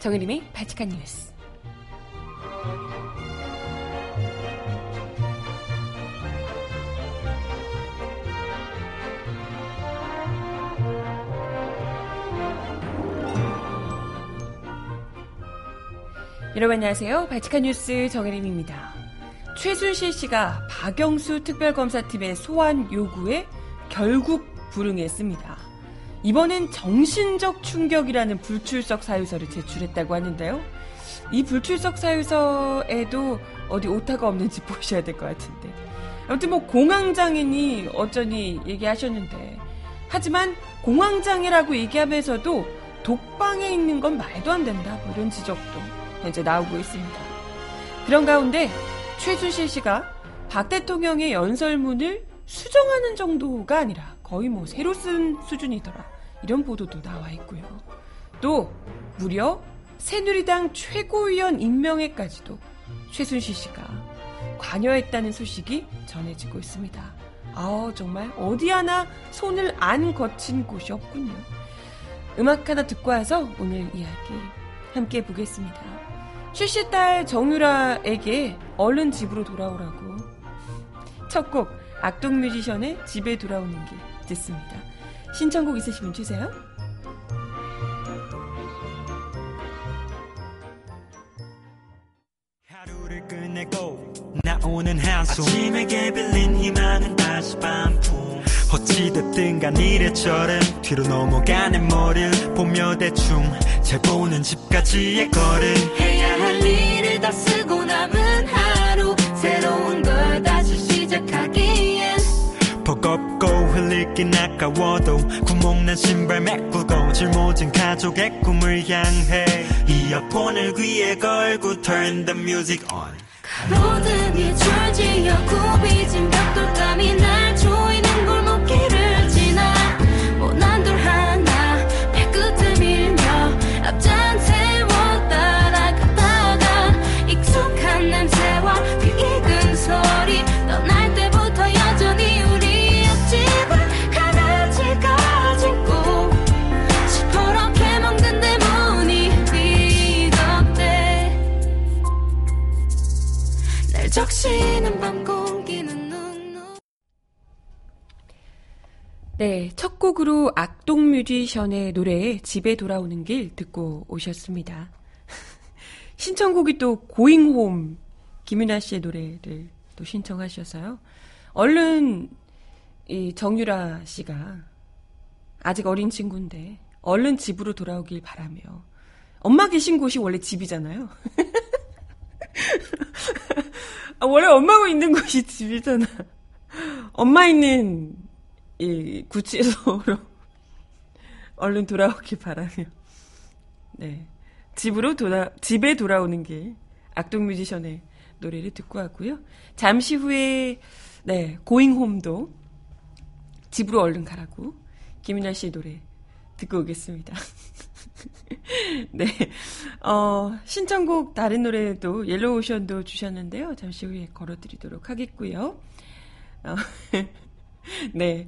정혜림의 바칙한 뉴스. 여러분 안녕하세요. 바칙한 뉴스 정혜림입니다. 최순실 씨가 박영수 특별검사팀의 소환 요구에 결국 불응했습니다. 이번엔 정신적 충격이라는 불출석 사유서를 제출했다고 하는데요. 이 불출석 사유서에도 어디 오타가 없는지 보셔야 될 것 같은데. 아무튼 뭐 공황장애니 어쩌니 얘기하셨는데. 하지만 공황장애라고 얘기하면서도 독방에 있는 건 말도 안 된다. 뭐 이런 지적도 현재 나오고 있습니다. 그런 가운데 최순실 씨가 박 대통령의 연설문을 수정하는 정도가 아니라 거의 뭐 새로 쓴 수준이더라. 이런 보도도 나와 있고요. 또 무려 새누리당 최고위원 임명에까지도 최순실 씨가 관여했다는 소식이 전해지고 있습니다. 아 정말 어디 하나 손을 안 거친 곳이 없군요. 음악 하나 듣고 와서 오늘 이야기 함께 보겠습니다. 출시 딸 정유라에게 얼른 집으로 돌아오라고. 첫 곡 악동 뮤지션의 집에 돌아오는 길 듣습니다. 신청곡 있으시면 주세요. 하루를 끝내고 나오는 한숨. 아침에 개빌린 희망은 다시 반품. 어찌됐든 간 이래저래 뒤로 넘어가는 머리를 보며 대충 잘 보는 집까지의 거를 해야 할 일을 다 쓰고 남은 흘리긴 아까워도 구멍난 신발 메꾸고 짊어진 가족의 꿈을 향해 이어폰을 귀에 걸고 turn the music on. 가로등이 줄지어 굽이진 벽돌감이 날 네, 첫 곡으로 악동 뮤지션의 노래 집에 돌아오는 길 듣고 오셨습니다. 신청곡이 또 고잉홈 김윤아 씨의 노래를 또 신청하셔서요. 얼른 이 정유라 씨가 아직 어린 친구인데 얼른 집으로 돌아오길 바라며 엄마 계신 곳이 원래 집이잖아요. 아, 원래 엄마가 있는 곳이 집이잖아. 엄마 있는 이 구치소로 얼른 돌아오길 바라며 네 집으로 돌아 집에 돌아오는 길 악동 뮤지션의 노래를 듣고 왔고요. 잠시 후에 네 Going Home도 집으로 얼른 가라고 김윤아 씨의 노래 듣고 오겠습니다. 네, 어, 신청곡 다른 노래도 Yellow Ocean도 주셨는데요. 잠시 후에 걸어 드리도록 하겠고요. 어, 네,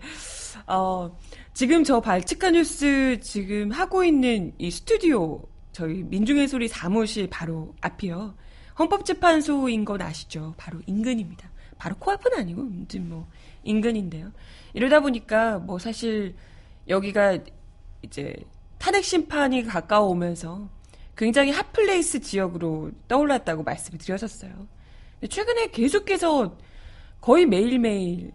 어, 지금 저 발칙한 뉴스 지금 하고 있는 이 스튜디오 저희 민중의 소리 사무실 바로 앞이요. 헌법재판소인 건 아시죠? 바로 인근입니다. 바로 코앞은 아니고 아무튼 뭐 인근인데요. 이러다 보니까 뭐 사실 여기가 이제 탄핵 심판이 가까워오면서 굉장히 hot place 지역으로 떠올랐다고 말씀을 드렸었어요. 최근에 계속해서 거의 매일매일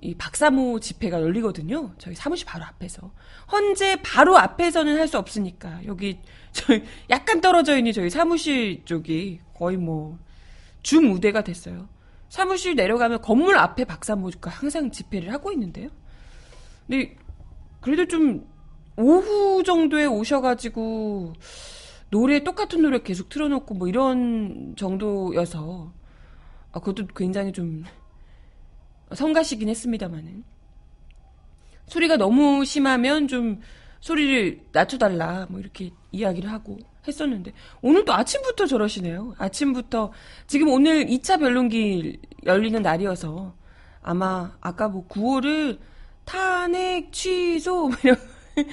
이 박사모 집회가 열리거든요. 저희 사무실 바로 앞에서. 현재 바로 앞에서는 할 수 없으니까 여기 저희 약간 떨어져 있는 저희 사무실 쪽이 거의 뭐 주무대가 됐어요. 사무실 내려가면 건물 앞에 박사모가 항상 집회를 하고 있는데요. 근데 그래도 좀 오후 정도에 오셔가지고 노래 똑같은 노래 계속 틀어놓고 뭐 이런 정도여서 아, 그것도 굉장히 좀 성가시긴 했습니다만은 소리가 너무 심하면 좀 소리를 낮춰달라 뭐 이렇게 이야기를 하고 했었는데 오늘 또 아침부터 저러시네요. 아침부터 지금 오늘 2차 변론기 열리는 날이어서 아마 아까 뭐 구호를 탄핵 취소 뭐 이런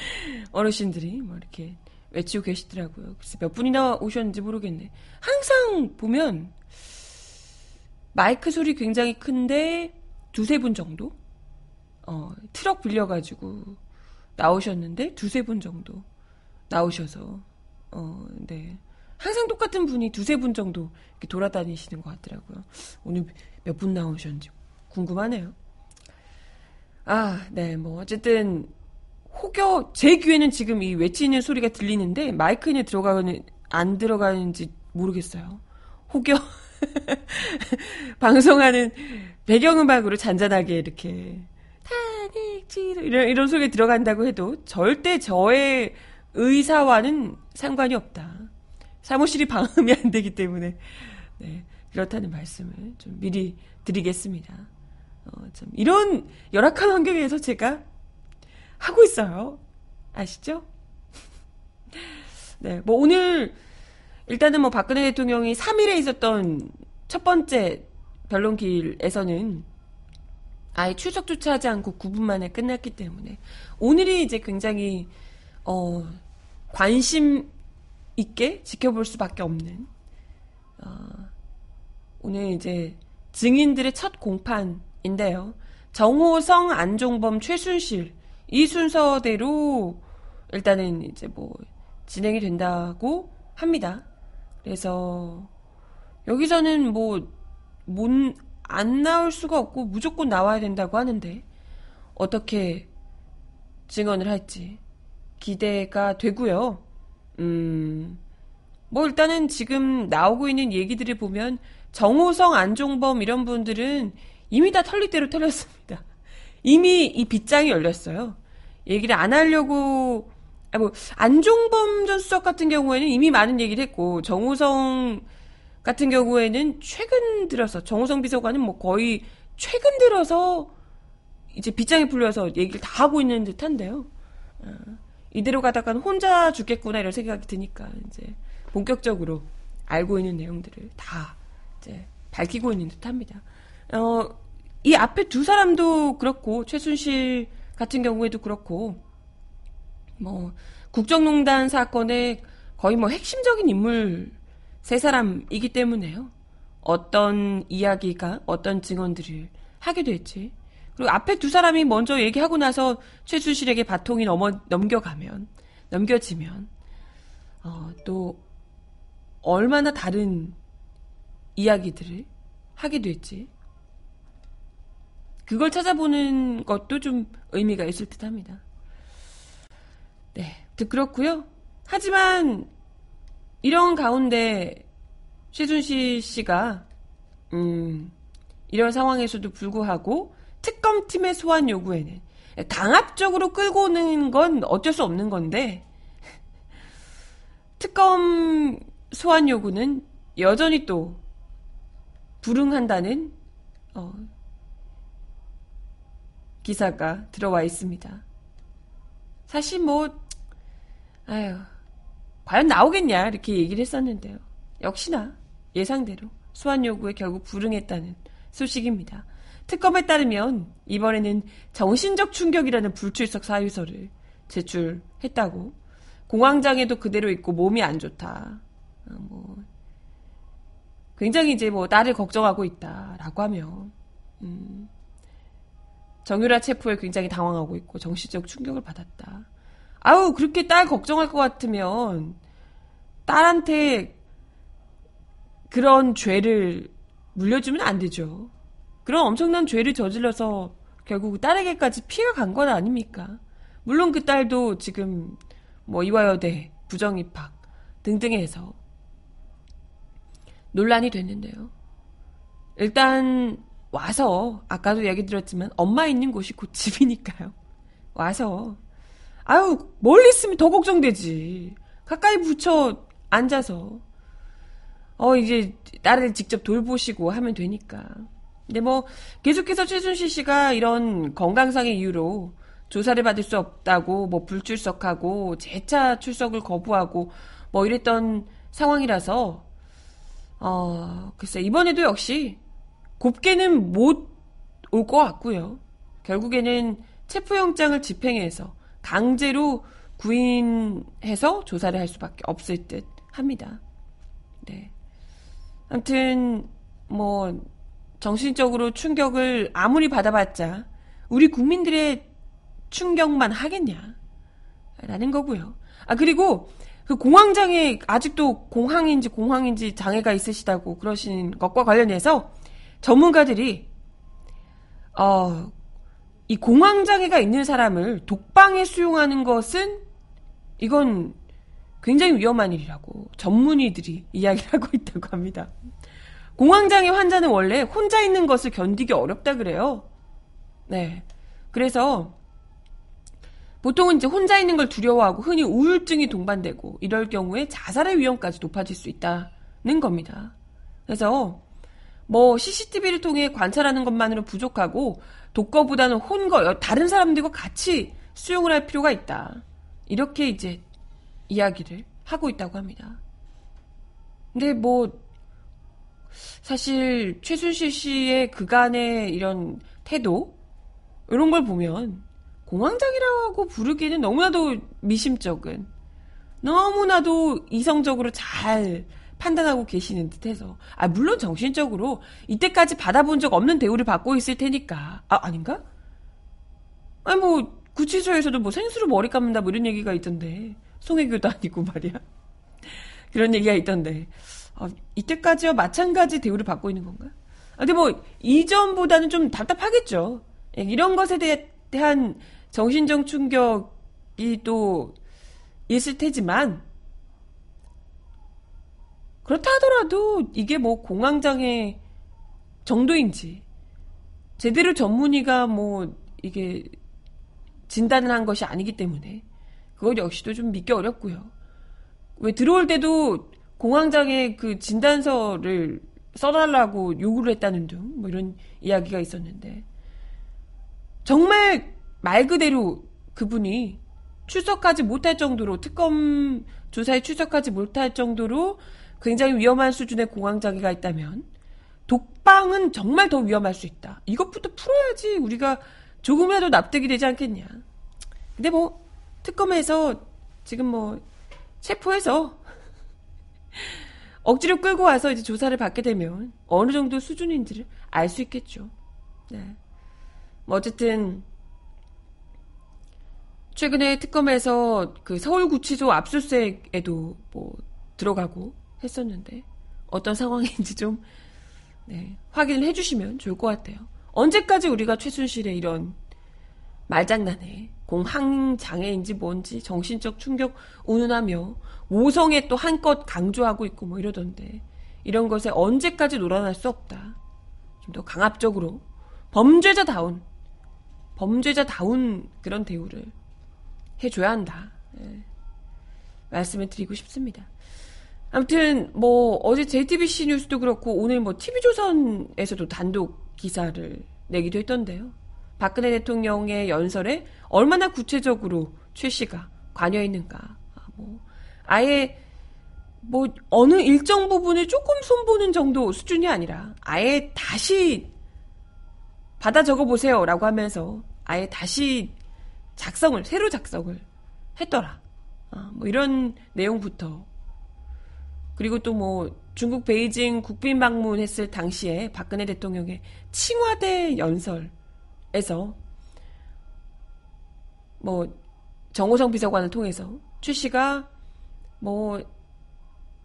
어르신들이 뭐 이렇게 외치고 계시더라고요. 그래서 몇 분이나 오셨는지 모르겠네. 항상 보면 마이크 소리 굉장히 큰데 두세 분 정도? 어, 트럭 빌려가지고 나오셨는데 두세 분 정도 나오셔서, 어, 네. 항상 똑같은 분이 두세 분 정도 돌아다니시는 것 같더라고요. 오늘 몇 분 나오셨는지 궁금하네요. 아, 네, 뭐, 어쨌든, 혹여, 제 귀에는 지금 이 외치는 소리가 들리는데, 마이크에 들어가는, 안 들어가는지 모르겠어요. 혹여, 방송하는 배경음악으로 잔잔하게 이렇게, 타닉지, 이런, 이런 소리 들어간다고 해도, 절대 저의 의사와는 상관이 없다. 사무실이 방음이 안 되기 때문에, 네, 그렇다는 말씀을 좀 미리 드리겠습니다. 어, 참, 이런 열악한 환경에서 제가 하고 있어요. 아시죠? 네, 뭐 오늘 일단은 뭐 박근혜 대통령이 3일에 있었던 첫 번째 변론길에서는 아예 추적조차 하지 않고 9분 만에 끝났기 때문에 오늘이 이제 굉장히 어 관심 있게 지켜볼 수밖에 없는 어, 오늘 이제 증인들의 첫 공판 인데요. 정호성, 안종범, 최순실 이 순서대로 일단은 이제 뭐 진행이 된다고 합니다. 그래서 여기서는 뭐 안 나올 수가 없고 무조건 나와야 된다고 하는데 어떻게 증언을 할지 기대가 되고요. 음, 뭐 일단은 지금 나오고 있는 얘기들을 보면 정호성, 안종범 이런 분들은 이미 다 털리대로 털렸습니다. 이미 이 빗장이 열렸어요. 얘기를 안 하려고 아, 뭐 안종범 전 수석 같은 경우에는 이미 많은 얘기를 했고 정우성 같은 경우에는 최근 들어서 정우성 비서관은 뭐 거의 최근 들어서 이제 빗장이 풀려서 얘기를 다 하고 있는 듯한데요. 어, 이대로 가다가는 혼자 죽겠구나 이런 생각이 드니까 이제 본격적으로 알고 있는 내용들을 다 이제 밝히고 있는 듯합니다. 어, 이 앞에 두 사람도 그렇고 최순실 같은 경우에도 그렇고 뭐 국정농단 사건의 거의 뭐 핵심적인 인물 세 사람이기 때문에요. 어떤 이야기가 어떤 증언들을 하게 될지 그리고 앞에 두 사람이 먼저 얘기하고 나서 최순실에게 바통이 넘어 넘겨가면 넘겨지면 어, 또 얼마나 다른 이야기들을 하게 될지 그걸 찾아보는 것도 좀 의미가 있을 듯 합니다. 네. 그렇고요 하지만, 이런 가운데, 최순실 씨가, 음, 이런 상황에서도 불구하고, 특검팀의 소환 요구에는, 강압적으로 끌고 오는 건 어쩔 수 없는 건데, 특검 소환 요구는 여전히 또, 불응한다는, 어, 기사가 들어와 있습니다. 사실 뭐, 아유, 과연 나오겠냐, 이렇게 얘기를 했었는데요. 역시나 예상대로 소환 요구에 결국 불응했다는 소식입니다. 특검에 따르면 이번에는 정신적 충격이라는 불출석 사유서를 제출했다고 공황장애도 그대로 있고 몸이 안 좋다. 어, 뭐 굉장히 이제 뭐 나를 걱정하고 있다라고 하며 음, 정유라 체포에 굉장히 당황하고 있고 정신적 충격을 받았다. 아우 그렇게 딸 걱정할 것 같으면 딸한테 그런 죄를 물려주면 안 되죠. 그런 엄청난 죄를 저질러서 결국 딸에게까지 피해가 간 건 아닙니까? 물론 그 딸도 지금 뭐 이화여대 부정 입학 등등에 해서 논란이 됐는데요. 일단 와서 아까도 얘기 드렸지만 엄마 있는 곳이 곧 집이니까요. 와서 아유 멀리 있으면 더 걱정되지. 가까이 붙여 앉아서 어 이제 딸을 직접 돌보시고 하면 되니까. 근데 뭐 계속해서 최순실 씨가 이런 건강상의 이유로 조사를 받을 수 없다고 뭐 불출석하고 재차 출석을 거부하고 뭐 이랬던 상황이라서 어 글쎄 이번에도 역시 곱게는 못 올 것 같고요. 결국에는 체포영장을 집행해서 강제로 구인해서 조사를 할 수밖에 없을 듯 합니다. 네. 아무튼 뭐 정신적으로 충격을 아무리 받아봤자 우리 국민들의 충격만 하겠냐 라는 거고요. 아 그리고 그 공황장애 아직도 공황인지 공황인지 장애가 있으시다고 그러신 것과 관련해서 전문가들이 어, 이 공황장애가 있는 사람을 독방에 수용하는 것은 이건 굉장히 위험한 일이라고 전문의들이 이야기를 하고 있다고 합니다. 공황장애 환자는 원래 혼자 있는 것을 견디기 어렵다 그래요. 네. 그래서 보통은 이제 혼자 있는 걸 두려워하고 흔히 우울증이 동반되고 이럴 경우에 자살의 위험까지 높아질 수 있다는 겁니다. 그래서 뭐 CCTV를 통해 관찰하는 것만으로 부족하고 독거보다는 혼거 다른 사람들과 같이 수용을 할 필요가 있다. 이렇게 이제 이야기를 하고 있다고 합니다. 근데 뭐 사실 최순실 씨의 그간의 이런 태도 이런 걸 보면 공황장애라고 부르기는 너무나도 미심쩍은 너무나도 이성적으로 잘 판단하고 계시는 듯해서 아 물론 정신적으로 이때까지 받아본 적 없는 대우를 받고 있을 테니까 아 아닌가? 아니 뭐 구치소에서도 뭐 생수로 머리 감는다 뭐 이런 얘기가 있던데 송혜교도 아니고 말이야 그런 얘기가 있던데 아, 이때까지와 마찬가지 대우를 받고 있는 건가? 아, 근데 뭐 이전보다는 좀 답답하겠죠. 예, 이런 것에 대해, 대한 정신적 충격이 또 있을 테지만 그렇다 하더라도 이게 뭐 공황장애 정도인지 제대로 전문의가 뭐 이게 진단을 한 것이 아니기 때문에 그것 역시도 좀 믿기 어렵고요. 왜 들어올 때도 공황장애 그 진단서를 써달라고 요구를 했다는 등뭐 이런 이야기가 있었는데 정말 말 그대로 그분이 출석하지 못할 정도로 특검 조사에 출석하지 못할 정도로 굉장히 위험한 수준의 공황장애가 있다면 독방은 정말 더 위험할 수 있다. 이것부터 풀어야지 우리가 조금이라도 납득이 되지 않겠냐. 근데 뭐 특검에서 지금 뭐 체포해서 억지로 끌고 와서 이제 조사를 받게 되면 어느 정도 수준인지를 알 수 있겠죠. 네. 뭐 어쨌든 최근에 특검에서 그 서울구치소 압수수색에도 뭐 들어가고 했었는데 어떤 상황인지 좀 네, 확인을 해주시면 좋을 것 같아요. 언제까지 우리가 최순실의 이런 말장난에 공황장애인지 뭔지 정신적 충격 운운하며 모성에 또 한껏 강조하고 있고 뭐 이러던데 이런 것에 언제까지 놀아날 수 없다. 좀 더 강압적으로 범죄자다운 범죄자다운 그런 대우를 해줘야 한다. 예. 말씀을 드리고 싶습니다. 아무튼 뭐 어제 JTBC 뉴스도 그렇고 오늘 뭐 TV조선에서도 단독 기사를 내기도 했던데요. 박근혜 대통령의 연설에 얼마나 구체적으로 최 씨가 관여 있는가. 아, 뭐 아예 뭐 어느 일정 부분을 조금 손보는 정도 수준이 아니라 아예 다시 받아 적어 보세요라고 하면서 아예 다시 작성을 새로 작성을 했더라. 아, 뭐 이런 내용부터 그리고 또 뭐 중국 베이징 국빈 방문했을 당시에 박근혜 대통령의 칭화대 연설에서 뭐 정호성 비서관을 통해서 최 씨가 뭐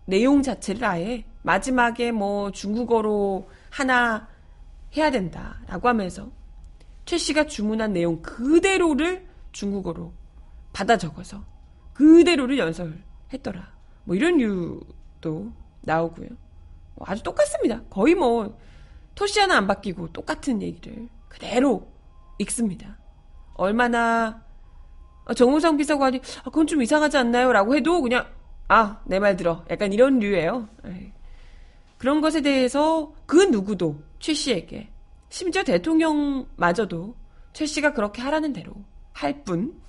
내용 자체를 아예 마지막에 뭐 중국어로 하나 해야 된다라고 하면서 최 씨가 주문한 내용 그대로를 중국어로 받아 적어서 그대로를 연설했더라. 뭐 이런 류 도 나오고요. 뭐 아주 똑같습니다. 거의 뭐 토시 하나 안 바뀌고 똑같은 얘기를 그대로 읽습니다. 얼마나 정우성 비서관이 아, 그건 좀 이상하지 않나요? 라고 해도 그냥 아, 내 말 들어. 약간 이런 류예요. 에이. 그런 것에 대해서 그 누구도 최 씨에게 심지어 대통령마저도 최 씨가 그렇게 하라는 대로 할 뿐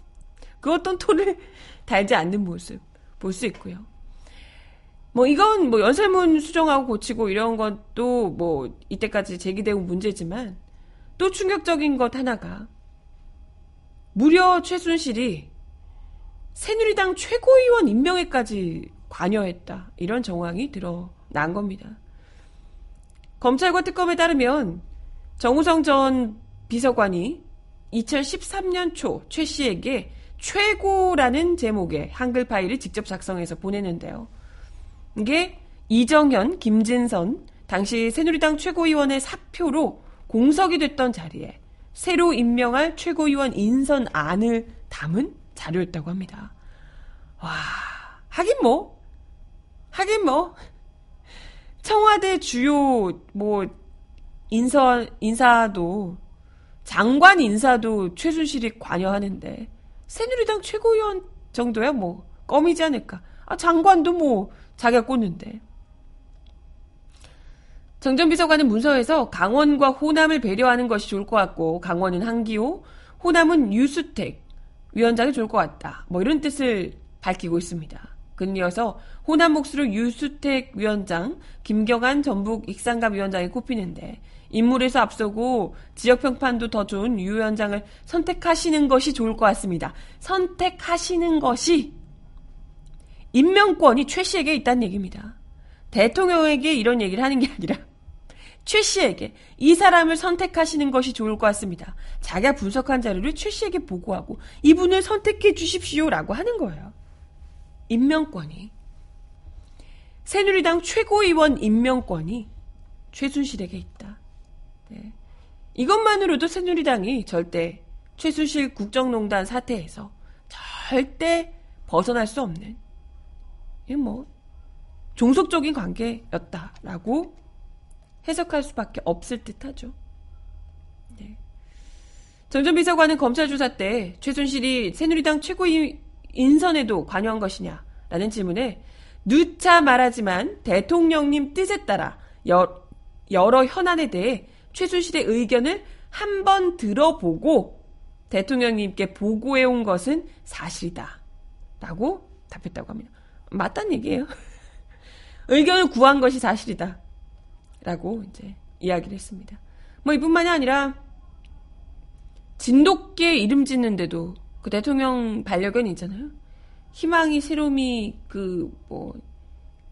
그 어떤 톤을 달지 않는 모습 볼 수 있고요. 뭐 이건 뭐 연설문 수정하고 고치고 이런 것도 뭐 이때까지 제기되고 문제지만 또 충격적인 것 하나가 무려 최순실이 새누리당 최고위원 임명에까지 관여했다. 이런 정황이 드러난 겁니다. 검찰과 특검에 따르면 정우성 전 비서관이 2013년 초 최 씨에게 최고라는 제목의 한글 파일을 직접 작성해서 보내는데요. 이게 이정현, 김진선, 당시 새누리당 최고위원의 사표로 공석이 됐던 자리에 새로 임명할 최고위원 인선안을 담은 자료였다고 합니다. 와, 하긴 뭐, 하긴 뭐, 청와대 주요 뭐 인사 인사도 장관 인사도 최순실이 관여하는데 새누리당 최고위원 정도야 뭐 껌이지 않을까? 아 장관도 뭐 자기가 꽂는데. 정전 비서관은 문서에서 강원과 호남을 배려하는 것이 좋을 것 같고 강원은 한기호, 호남은 유수택 위원장이 좋을 것 같다. 뭐 이런 뜻을 밝히고 있습니다. 그는 이어서 호남 몫으로 유수택 위원장, 김경한 전북 익산갑 위원장이 꼽히는데 인물에서 앞서고 지역 평판도 더 좋은 유 위원장을 선택하시는 것이 좋을 것 같습니다. 선택하시는 것이 임명권이 최 씨에게 있다는 얘기입니다. 대통령에게 이런 얘기를 하는 게 아니라 최 씨에게 이 사람을 선택하시는 것이 좋을 것 같습니다. 자기가 분석한 자료를 최 씨에게 보고하고 이분을 선택해 주십시오라고 하는 거예요. 임명권이 새누리당 최고위원 임명권이 최순실에게 있다. 네. 이것만으로도 새누리당이 절대 최순실 국정농단 사태에서 절대 벗어날 수 없는 뭐 종속적인 관계였다라고 해석할 수밖에 없을 듯하죠. 네. 정전 비서관은 검찰 조사 때 최순실이 새누리당 최고위 인선에도 관여한 것이냐라는 질문에 누차 말하지만 대통령님 뜻에 따라 여, 여러 현안에 대해 최순실의 의견을 한 번 들어보고 대통령님께 보고해온 것은 사실이다. 라고 답했다고 합니다. 맞단 얘기예요. 의견을 구한 것이 사실이다. 라고 이제 이야기를 했습니다. 뭐 이뿐만이 아니라 진돗개 이름 짓는데도 그 대통령 반려견 있잖아요. 희망이 새롬이 그 뭐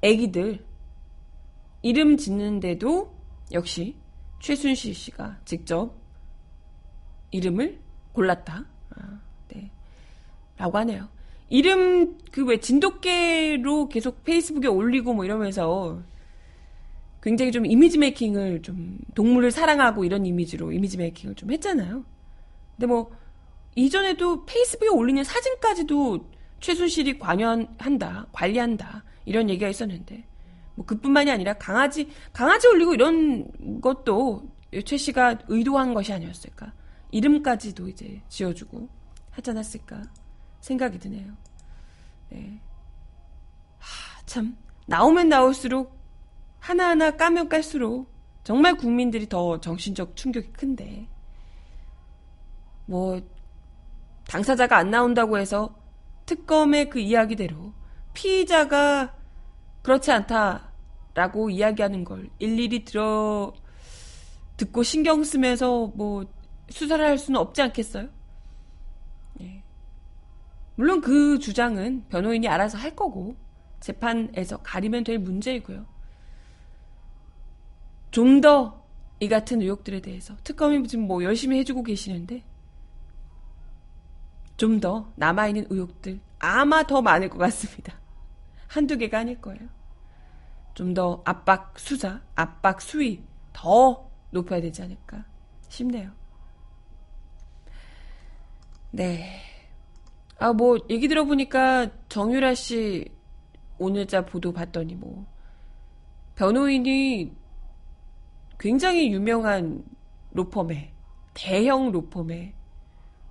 애기들 이름 짓는데도 역시 최순실 씨가 직접 이름을 골랐다. 아, 네. 라고 하네요. 이름 그 왜 진돗개로 계속 페이스북에 올리고 뭐 이러면서 굉장히 좀 이미지 메이킹을 좀 동물을 사랑하고 이런 이미지로 이미지 메이킹을 좀 했잖아요. 근데 뭐 이전에도 페이스북에 올리는 사진까지도 최순실이 관여한다, 관리한다 이런 얘기가 있었는데 뭐 그뿐만이 아니라 강아지 강아지 올리고 이런 것도 최 씨가 의도한 것이 아니었을까? 이름까지도 이제 지어주고 하지 않았을까 생각이 드네요. 네. 하, 참 나오면 나올수록 하나하나 까면 깔수록 정말 국민들이 더 정신적 충격이 큰데 뭐 당사자가 안 나온다고 해서 특검의 그 이야기대로 피의자가 그렇지 않다라고 이야기하는 걸 일일이 들어 듣고 신경 쓰면서 뭐 수사를 할 수는 없지 않겠어요? 예. 물론 그 주장은 변호인이 알아서 할 거고 재판에서 가리면 될 문제이고요. 좀 더 이 같은 의혹들에 대해서 특검이 지금 뭐 열심히 해주고 계시는데 좀 더 남아있는 의혹들 아마 더 많을 것 같습니다. 한두 개가 아닐 거예요. 좀 더 압박 수자, 압박 수위 더 높여야 되지 않을까 싶네요. 네. 아, 뭐, 얘기 들어보니까 정유라 씨 오늘자 보도 봤더니 뭐, 변호인이 굉장히 유명한 로펌에, 대형 로펌에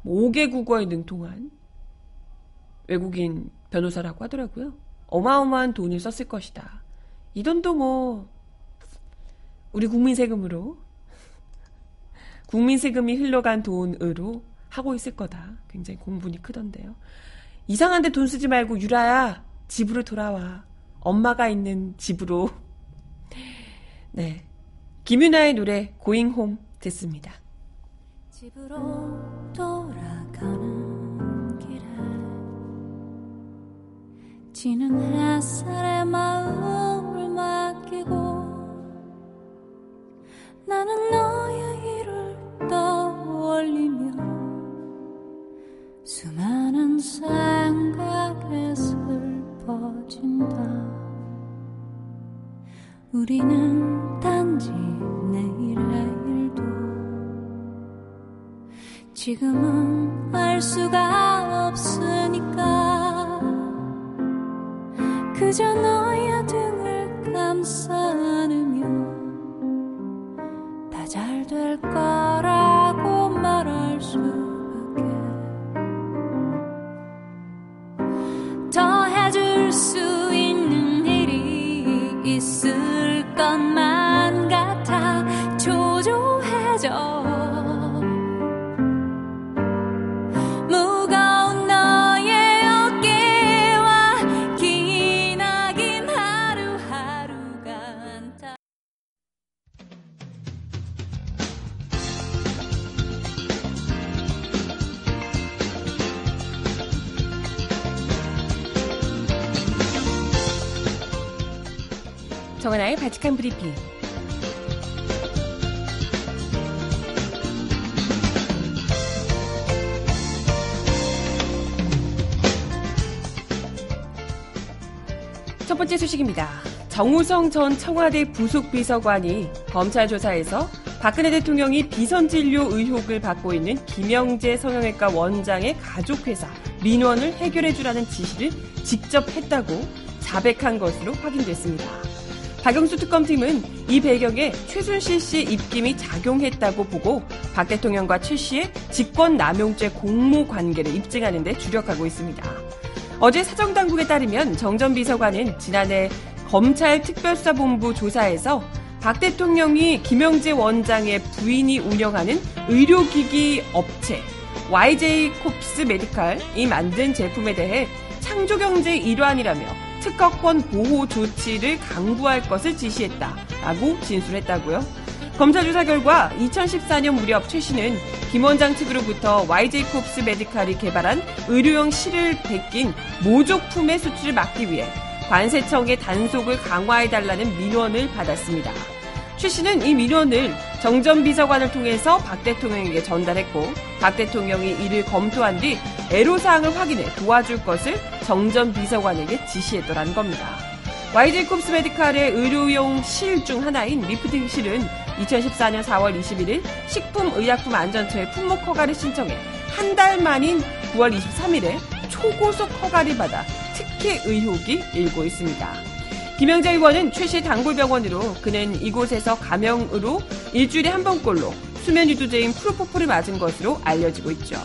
5개 국어에 능통한 외국인 변호사라고 하더라고요. 어마어마한 돈을 썼을 것이다. 이 돈도 뭐, 우리 국민 세금으로, 국민 세금이 흘러간 돈으로 하고 있을 거다. 굉장히 공분이 크던데요. 이상한데 돈 쓰지 말고 유라야, 집으로 돌아와. 엄마가 있는 집으로. 네. 김윤아의 노래 고잉 홈 듣습니다. 집으로 돌아가는 길에 지는 햇살에 마음을 맡기고 나는 너의 일을 떠올리며 수많은 생각에 슬퍼진다. 우리는 단지 내일의 일도 지금은 알 수가 없으니까. 그저 너의 등을 감싸 안으며 다잘 될 거라 브리핑. 첫 번째 소식입니다. 정우성 전 청와대 부속 비서관이 검찰 조사에서 박근혜 대통령이 비선진료 의혹을 받고 있는 김영재 성형외과 원장의 가족회사 민원을 해결해주라는 지시를 직접 했다고 자백한 것으로 확인됐습니다. 박영수 특검팀은 이 배경에 최순실 씨 입김이 작용했다고 보고 박 대통령과 최 씨의 직권 남용죄 공모 관계를 입증하는 데 주력하고 있습니다. 어제 사정당국에 따르면 정전 비서관은 지난해 검찰 특별수사본부 조사에서 박 대통령이 김영재 원장의 부인이 운영하는 의료기기 업체 YJ 콥스 메디칼이 만든 제품에 대해 창조경제의 일환이라며 특허권 보호 조치를 강구할 것을 지시했다라고 진술했다고요. 검찰 조사 결과 2014년 무렵 최 씨는 김 원장 측으로부터 YJ콥스 메디칼이 개발한 의료용 실을 베낀 모조품의 수출을 막기 위해 관세청의 단속을 강화해달라는 민원을 받았습니다. 최 씨는 이 민원을 정 전 비서관을 통해서 박 대통령에게 전달했고 박 대통령이 이를 검토한 뒤 애로사항을 확인해 도와줄 것을 정 전 비서관에게 지시했더라는 겁니다. YJ 콥스 메디칼의 의료용 실 중 하나인 리프팅 실은 2014년 4월 21일 식품의약품안전처에 품목 허가를 신청해 한 달 만인 9월 23일에 초고속 허가를 받아 특혜 의혹이 일고 있습니다. 김영재 의원은 최씨 단골병원으로 그는 이곳에서 감염으로 일주일에 한 번꼴로 수면 유도제인 프로포폴을 맞은 것으로 알려지고 있죠.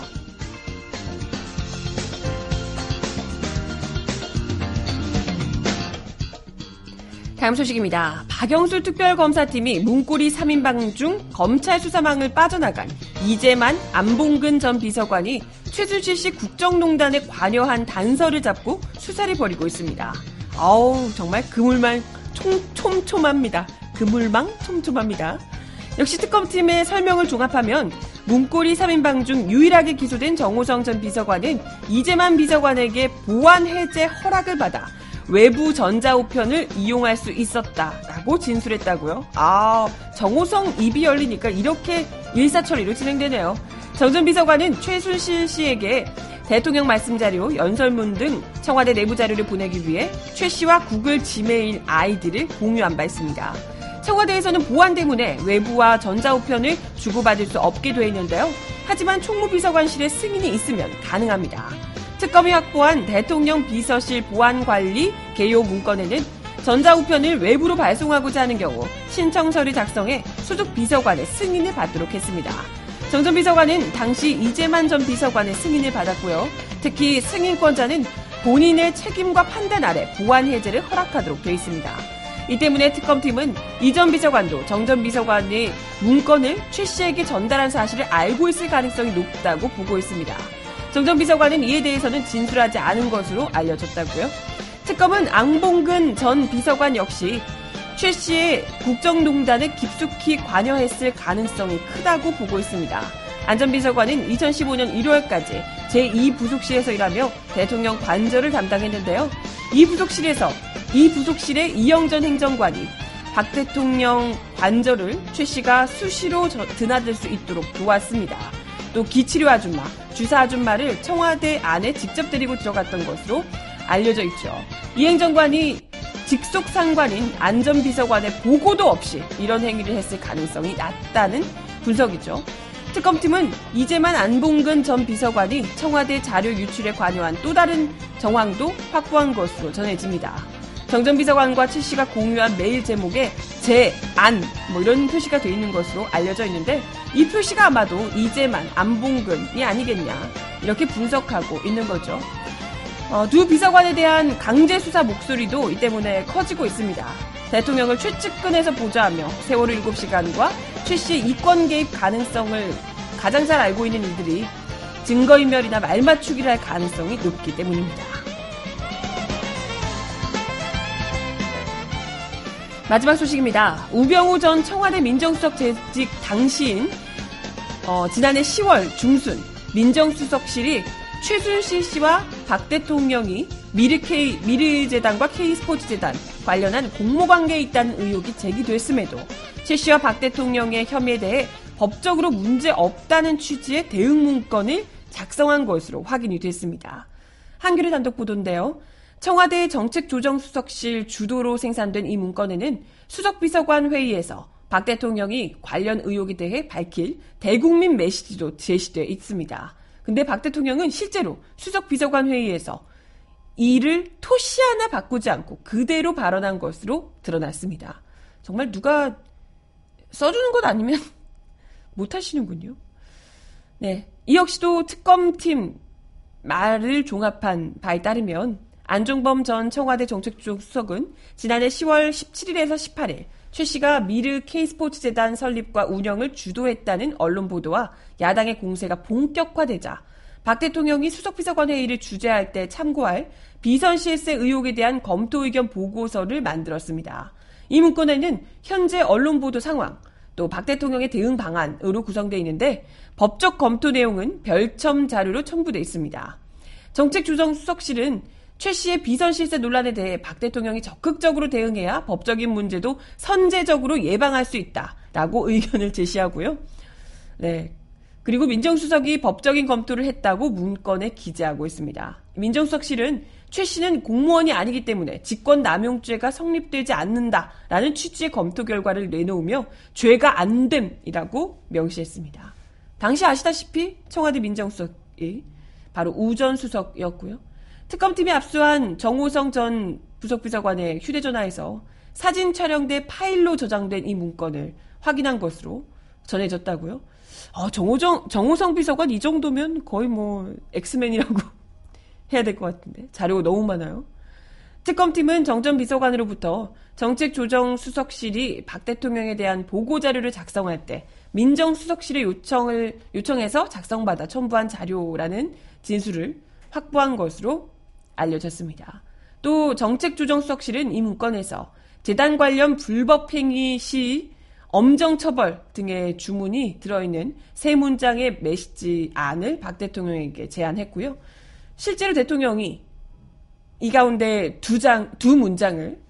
다음 소식입니다. 박영술 특별검사팀이 문고리 3인방 중 검찰 수사망을 빠져나간 이재만, 안봉근 전 비서관이 최순실 씨 국정농단에 관여한 단서를 잡고 수사를 벌이고 있습니다. 아우 정말 그물망 총, 촘촘합니다. 그물망 촘촘합니다. 역시 특검팀의 설명을 종합하면 문고리 3인방 중 유일하게 기소된 정호성 전 비서관은 이재만 비서관에게 보안 해제 허락을 받아 외부 전자우편을 이용할 수 있었다라고 진술했다고요. 아, 정호성 입이 열리니까 이렇게 일사처리로 진행되네요. 정 전 비서관은 최순실 씨에게 대통령 말씀 자료, 연설문 등 청와대 내부 자료를 보내기 위해 최 씨와 구글 지메일 아이디를 공유한 바 있습니다. 청와대에서는 보안 때문에 외부와 전자우편을 주고받을 수 없게 되어 있는데요. 하지만 총무비서관실에 승인이 있으면 가능합니다. 특검이 확보한 대통령 비서실 보안관리 개요 문건에는 전자우편을 외부로 발송하고자 하는 경우 신청서를 작성해 소속 비서관의 승인을 받도록 했습니다. 정 전 비서관은 당시 이재만 전 비서관의 승인을 받았고요. 특히 승인권자는 본인의 책임과 판단 아래 보안 해제를 허락하도록 되어 있습니다. 이 때문에 특검팀은 이 전 비서관도 정 전 비서관의 문건을 최 씨에게 전달한 사실을 알고 있을 가능성이 높다고 보고 있습니다. 정 전 비서관은 이에 대해서는 진술하지 않은 것으로 알려졌다고요. 특검은 앙봉근 전 비서관 역시 최 씨의 국정농단에 깊숙이 관여했을 가능성이 크다고 보고 있습니다. 안전비서관은 2015년 1월까지 제2부속실에서 일하며 대통령 관절을 담당했는데요. 이 부속실에서 이 부속실의 이영전 행정관이 박 대통령 관절을 최 씨가 수시로 저- 드나들 수 있도록 도왔습니다. 또 기치료 아줌마, 주사 아줌마를 청와대 안에 직접 데리고 들어갔던 것으로 알려져 있죠. 이 행정관이 직속 상관인 안전비서관의 보고도 없이 이런 행위를 했을 가능성이 낮다는 분석이죠. 특검팀은 이제만 안봉근 전 비서관이 청와대 자료 유출에 관여한 또 다른 정황도 확보한 것으로 전해집니다. 정 전 비서관과 최 씨가 공유한 메일 제목에 제, 안, 뭐 이런 표시가 돼 있는 것으로 알려져 있는데 이 표시가 아마도 이제만 안봉근이 아니겠냐 이렇게 분석하고 있는 거죠. 어, 두 비서관에 대한 강제 수사 목소리도 이 때문에 커지고 있습니다. 대통령을 최측근에서 보좌하며 세월호 7시간과 최 씨의 이권 개입 가능성을 가장 잘 알고 있는 이들이 증거인멸이나 말맞추기를 할 가능성이 높기 때문입니다. 마지막 소식입니다. 우병우 전 청와대 민정수석 재직 당시인 어, 지난해 10월 중순 민정수석실이 최순실 씨와 박 대통령이 미르 K 미르 재단과 K 스포츠 재단 관련한 공모 관계에 있다는 의혹이 제기됐음에도 최 씨와 박 대통령의 혐의에 대해 법적으로 문제 없다는 취지의 대응 문건을 작성한 것으로 확인이 됐습니다. 한겨레 단독 보도인데요. 청와대 정책조정수석실 주도로 생산된 이 문건에는 수석비서관 회의에서 박 대통령이 관련 의혹에 대해 밝힐 대국민 메시지도 제시되어 있습니다. 근데 박 대통령은 실제로 수석 비서관 회의에서 이를 토시 하나 바꾸지 않고 그대로 발언한 것으로 드러났습니다. 정말 누가 써주는 것 아니면 못 하시는군요. 네. 이 역시도 특검팀 말을 종합한 바에 따르면 안종범 전 청와대 정책조 수석은 지난해 10월 17일에서 18일 최 씨가 미르 K스포츠 재단 설립과 운영을 주도했다는 언론 보도와 야당의 공세가 본격화되자 박 대통령이 수석비서관 회의를 주재할 때 참고할 비선 실세 의혹에 대한 검토 의견 보고서를 만들었습니다. 이 문건에는 현재 언론 보도 상황, 또 박 대통령의 대응 방안으로 구성되어 있는데 법적 검토 내용은 별첨 자료로 첨부되어 있습니다. 정책조정 수석실은 최 씨의 비선 실세 논란에 대해 박 대통령이 적극적으로 대응해야 법적인 문제도 선제적으로 예방할 수 있다라고 의견을 제시하고요. 네. 그리고 민정수석이 법적인 검토를 했다고 문건에 기재하고 있습니다. 민정수석실은 최 씨는 공무원이 아니기 때문에 직권 남용죄가 성립되지 않는다라는 취지의 검토 결과를 내놓으며 죄가 안 됨이라고 명시했습니다. 당시 아시다시피 청와대 민정수석이 바로 우전 수석이었고요. 특검팀이 압수한 정호성 전 부속비서관의 휴대전화에서 사진 촬영돼 파일로 저장된 이 문건을 확인한 것으로 전해졌다고요. 아, 정호정, 정호성 비서관 이 정도면 거의 뭐 엑스맨이라고 해야 될 것 같은데 자료가 너무 많아요. 특검팀은 정전 비서관으로부터 정책조정수석실이 박 대통령에 대한 보고 자료를 작성할 때 민정수석실의 요청을 요청해서 작성받아 첨부한 자료라는 진술을 확보한 것으로 알려졌습니다. 또 정책조정수석실은 이 문건에서 재단 관련 불법 행위 시 엄정 처벌 등의 주문이 들어있는 세 문장의 메시지 안을 박 대통령에게 제안했고요. 실제로 대통령이 이 가운데 두 장, 두 문장을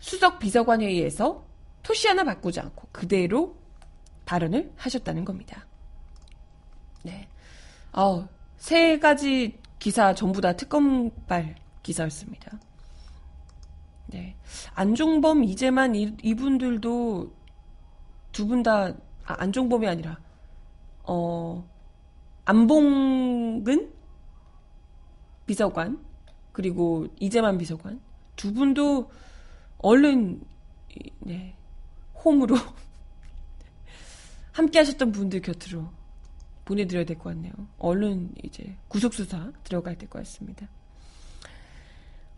수석 비서관 회의에서 토시 하나 바꾸지 않고 그대로 발언을 하셨다는 겁니다. 네. 어, 세 가지 기사 전부 다 특검발 기사였습니다. 네. 안종범, 이재만 이, 이분들도 두 분 다, 아, 안종범이 아니라, 어, 안봉근 비서관, 그리고 이재만 비서관, 두 분도 얼른, 이- 네, 홈으로 함께 하셨던 분들 곁으로 보내드려야 될 것 같네요. 얼른 이제 구속수사 들어가야 될 것 같습니다.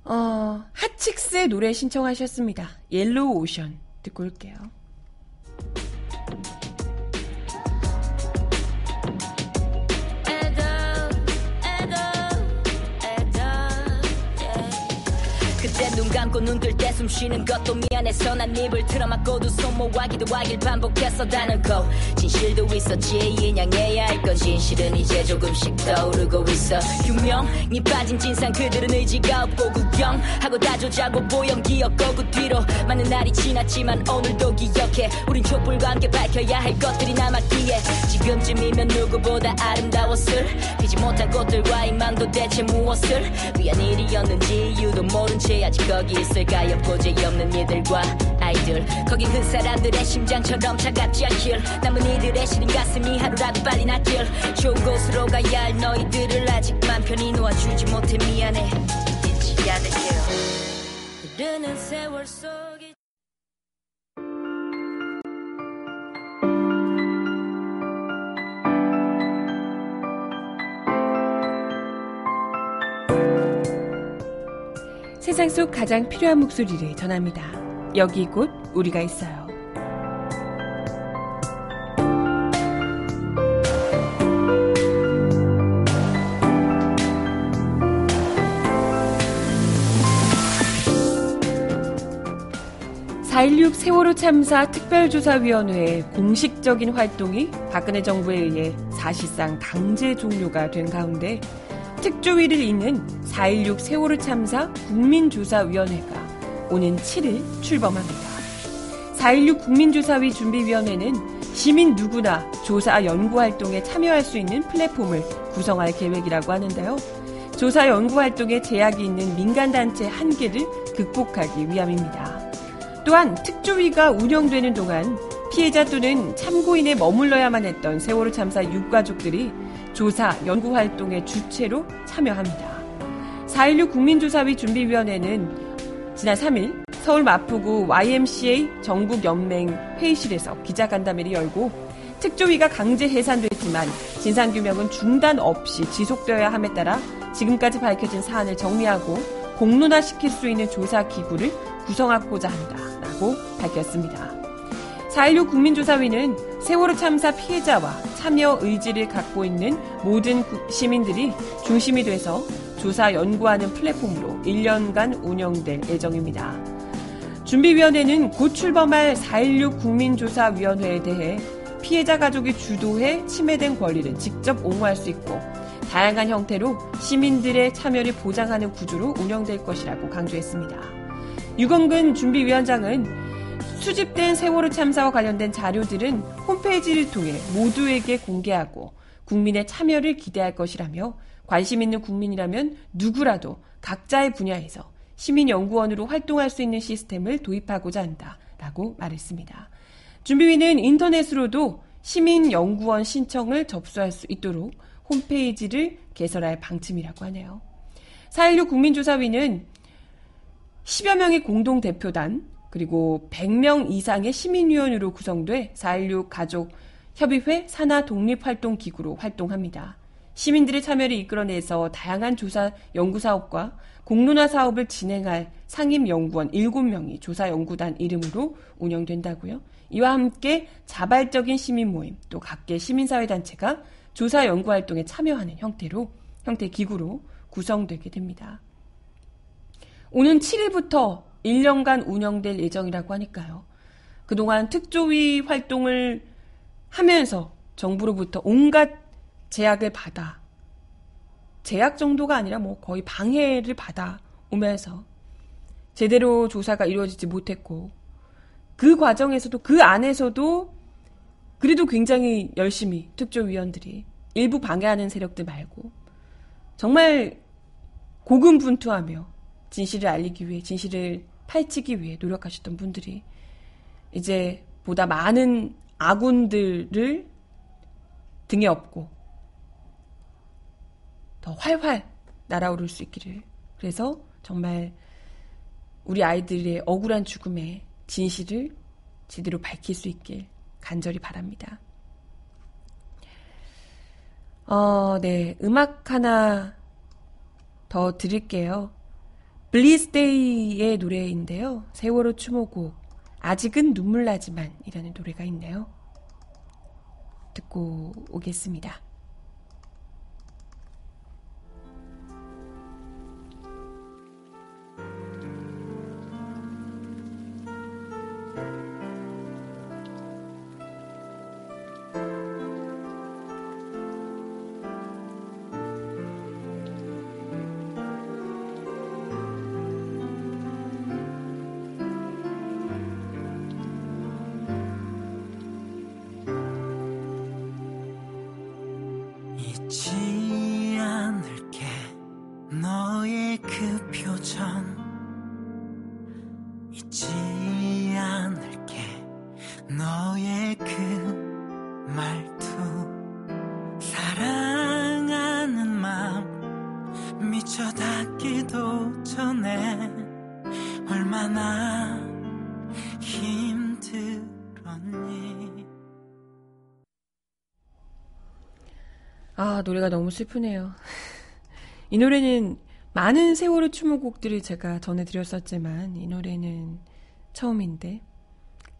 어, 핫칙스의 노래 신청하셨습니다. Yellow Ocean 듣고 올게요. 눈 감고 눈 뜰 때 숨 쉬는 것도 미안해서 난 입을 틀어막고도 손 모아 기도 하길 반복했어 다는 거. 진실도 있었지. 인양해야 할 건 진실은 이제 조금씩 떠오르고 있어. 유명이 빠진 진상 그들은 의지가 없고 구경하고 다조자고 보영 기억고 그 뒤로. 많은 날이 지났지만 오늘도 기억해. 우린 촛불과 함께 밝혀야 할 것들이 남았기에. 지금쯤이면 누구보다 아름다웠을. 피지 못한 꽃들과 희망도 대체 무엇을? 위한 일이었는지 이유도 모른 채 아직 거기 있을까 여포제 없는 이들과 아이들 거긴 그 사람들의 심장처럼 차갑지 않길. 남은 이들의 시린 가슴이 하루라도 빨리 낫길. 좋은 곳으로 가야 할 너희들을 아직 맘 편히 놓아주지 못해. 미안해. 잊지 않을게요. 흐르는 세월 속에 세상 속 가장 필요한 목소리를 전합니다. 여기 곧 우리가 있어요. (4.16) 세월호 참사 특별조사위원회의 공식적인 활동이 박근혜 정부에 의해 사실상 강제 종료가 된 가운데 특조위를 잇는 4.16 세월호 참사 국민조사위원회가 오는 7일 출범합니다. 4.16 국민조사위 준비위원회는 시민 누구나 조사 연구 활동에 참여할 수 있는 플랫폼을 구성할 계획이라고 하는데요. 조사 연구 활동에 제약이 있는 민간단체 한계를 극복하기 위함입니다. 또한 특조위가 운영되는 동안 피해자 또는 참고인에 머물러야만 했던 세월호 참사 유가족들이 조사, 연구 활동의 주체로 참여합니다. 4.16 국민조사위 준비위원회는 지난 3일 서울 마포구 YMCA 전국연맹 회의실에서 기자간담회를 열고 특조위가 강제 해산됐지만 진상규명은 중단 없이 지속되어야 함에 따라 지금까지 밝혀진 사안을 정리하고 공론화시킬 수 있는 조사 기구를 구성하고자 한다라고 밝혔습니다. 4.16 국민조사위는 세월호 참사 피해자와 참여 의지를 갖고 있는 모든 시민들이 중심이 돼서 조사 연구하는 플랫폼으로 1년간 운영될 예정입니다. 준비위원회는 곧 출범할 4.16 국민조사위원회에 대해 피해자 가족이 주도해 침해된 권리를 직접 옹호할 수 있고 다양한 형태로 시민들의 참여를 보장하는 구조로 운영될 것이라고 강조했습니다. 유건근 준비위원장은 수집된 세월호 참사와 관련된 자료들은 홈페이지를 통해 모두에게 공개하고 국민의 참여를 기대할 것이라며 관심 있는 국민이라면 누구라도 각자의 분야에서 시민연구원으로 활동할 수 있는 시스템을 도입하고자 한다 라고 말했습니다. 준비위는 인터넷으로도 시민연구원 신청을 접수할 수 있도록 홈페이지를 개설할 방침이라고 하네요. 4.16 국민조사위는 10여 명의 공동대표단, 그리고 100명 이상의 시민위원으로 구성돼 4.16 가족 협의회 산하 독립활동기구로 활동합니다. 시민들의 참여를 이끌어내서 다양한 조사 연구 사업과 공론화 사업을 진행할 상임 연구원 7명이 조사 연구단 이름으로 운영된다고요. 이와 함께 자발적인 시민 모임 또 각계 시민 사회 단체가 조사 연구 활동에 참여하는 형태로 형태 기구로 구성되게 됩니다. 오는 7일부터 1년간 운영될 예정이라고 하니까요. 그동안 특조위 활동을 하면서 정부로부터 온갖 제약을 받아. 제약 정도가 아니라 뭐 거의 방해를 받아 오면서 제대로 조사가 이루어지지 못했고 그 과정에서도 그 안에서도 그래도 굉장히 열심히 특조위원들이 일부 방해하는 세력들 말고 정말 고군분투하며 진실을 알리기 위해 진실을 파헤치기 위해 노력하셨던 분들이 이제 보다 많은 아군들을 등에 업고 더 활활 날아오를 수 있기를. 그래서 정말 우리 아이들의 억울한 죽음의 진실을 제대로 밝힐 수 있길 간절히 바랍니다. 어, 네. 음악 하나 더 드릴게요. 블리스데이의 노래인데요. 세월호 추모곡 아직은 눈물 나지만 이라는 노래가 있네요. 듣고 오겠습니다. 아, 노래가 너무 슬프네요. 이 노래는 많은 세월의 추모곡들을 제가 전해드렸었지만, 이 노래는 처음인데,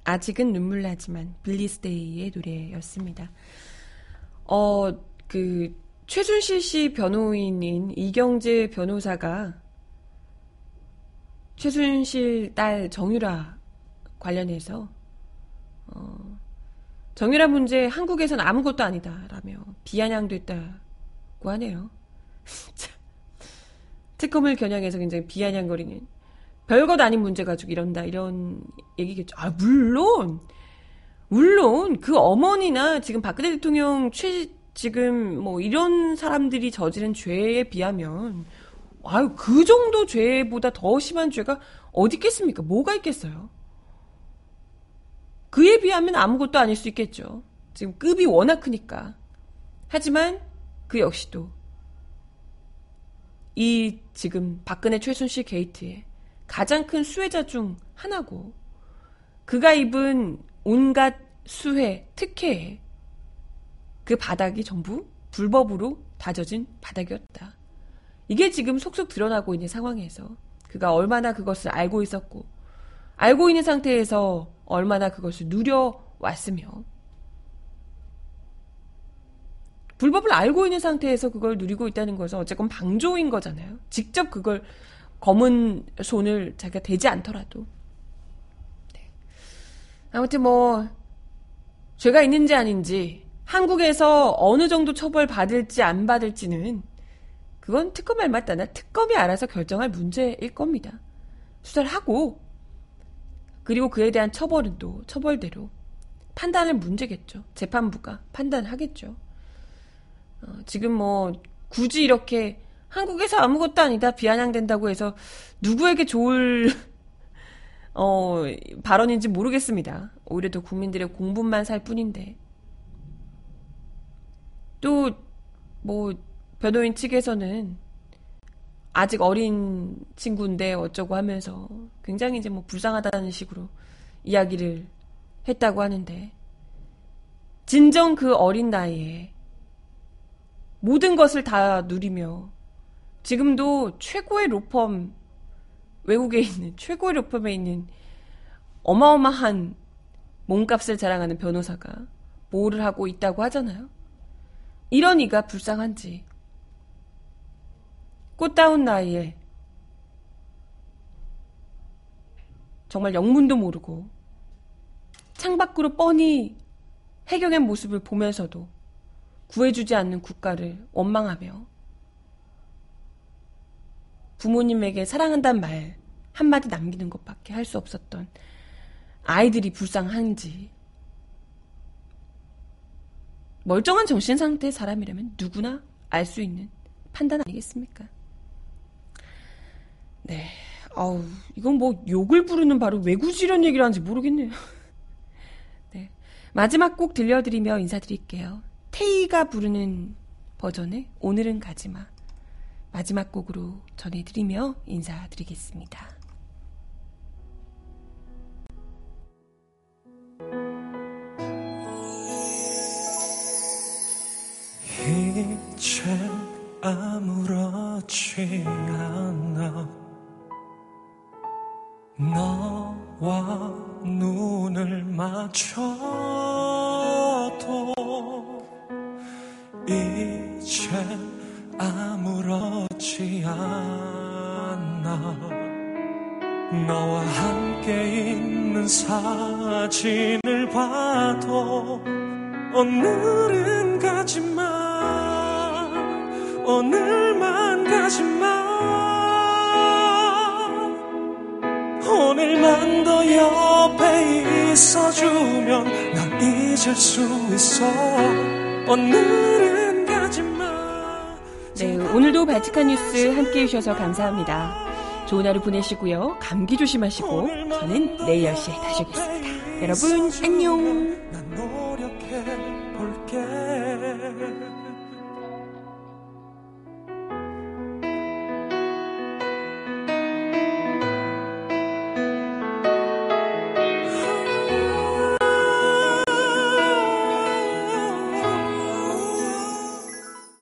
아직은 눈물 나지만, 블리스데이의 노래였습니다. 어, 그, 최순실 씨 변호인인 이경재 변호사가 최순실 딸 정유라 관련해서 어, 정유라 문제 한국에선 아무것도 아니다라며 비아냥됐다고 하네요. 특검을 겨냥해서 굉장히 비아냥거리는 별것 아닌 문제 가지고 이런다 이런 얘기겠죠. 아 물론 물론 그 어머니나 지금 박근혜 대통령 최 지금 뭐 이런 사람들이 저지른 죄에 비하면 아유 그 정도 죄보다 더 심한 죄가 어디 있겠습니까? 뭐가 있겠어요? 그에 비하면 아무것도 아닐 수 있겠죠. 지금 급이 워낙 크니까. 하지만 그 역시도 이 지금 박근혜 최순실 게이트의 가장 큰 수혜자 중 하나고 그가 입은 온갖 수혜, 특혜에 그 바닥이 전부 불법으로 다져진 바닥이었다. 이게 지금 속속 드러나고 있는 상황에서 그가 얼마나 그것을 알고 있었고 알고 있는 상태에서 얼마나 그것을 누려왔으며 불법을 알고 있는 상태에서 그걸 누리고 있다는 것은 어쨌건 방조인 거잖아요. 직접 그걸 검은 손을 자기가 대지 않더라도. 네. 아무튼 뭐 죄가 있는지 아닌지 한국에서 어느 정도 처벌 받을지 안 받을지는 그건 특검 알맞다나 특검이 알아서 결정할 문제일 겁니다. 수사를 하고 그리고 그에 대한 처벌은 또 처벌대로 판단할 문제겠죠. 재판부가 판단하겠죠. 어, 지금 뭐 굳이 이렇게 한국에서 아무것도 아니다 비아냥된다고 해서 누구에게 좋을 어, 발언인지 모르겠습니다. 오히려 더 국민들의 공분만 살 뿐인데 또 뭐 변호인 측에서는 아직 어린 친구인데 어쩌고 하면서 굉장히 이제 뭐 불쌍하다는 식으로 이야기를 했다고 하는데 진정 그 어린 나이에 모든 것을 다 누리며 지금도 최고의 로펌 외국에 있는 최고의 로펌에 있는 어마어마한 몸값을 자랑하는 변호사가 보호를 하고 있다고 하잖아요. 이런 이가 불쌍한지 꽃다운 나이에 정말 영문도 모르고 창밖으로 뻔히 해경의 모습을 보면서도 구해주지 않는 국가를 원망하며 부모님에게 사랑한다는 말 한마디 남기는 것밖에 할 수 없었던 아이들이 불쌍한지 멀쩡한 정신 상태의 사람이라면 누구나 알 수 있는 판단 아니겠습니까? 네. 아우, 이건 뭐 욕을 부르는 바로 왜 굳이 이런 얘기를 하는지 모르겠네요. 네. 마지막 곡 들려드리며 인사드릴게요. 테이가 부르는 버전의 오늘은 가지마. 마지막 곡으로 전해드리며 인사드리겠습니다. 이제 아무렇지 않아 너와 눈을 맞춰도 이제 아무렇지 않아. 너와 함께 있는 사진을 봐도 오늘은 가지마. 오늘만 가지마 오늘만 더 옆에 있어주면 난 잊을 수 있어 오늘은 가지마 네, 오늘도 바티칸 뉴스 함께 해 주셔서 감사합니다. 좋은 하루 보내시고요. 감기 조심하시고 저는 내일 10시에 다시 오겠습니다. 여러분 안녕.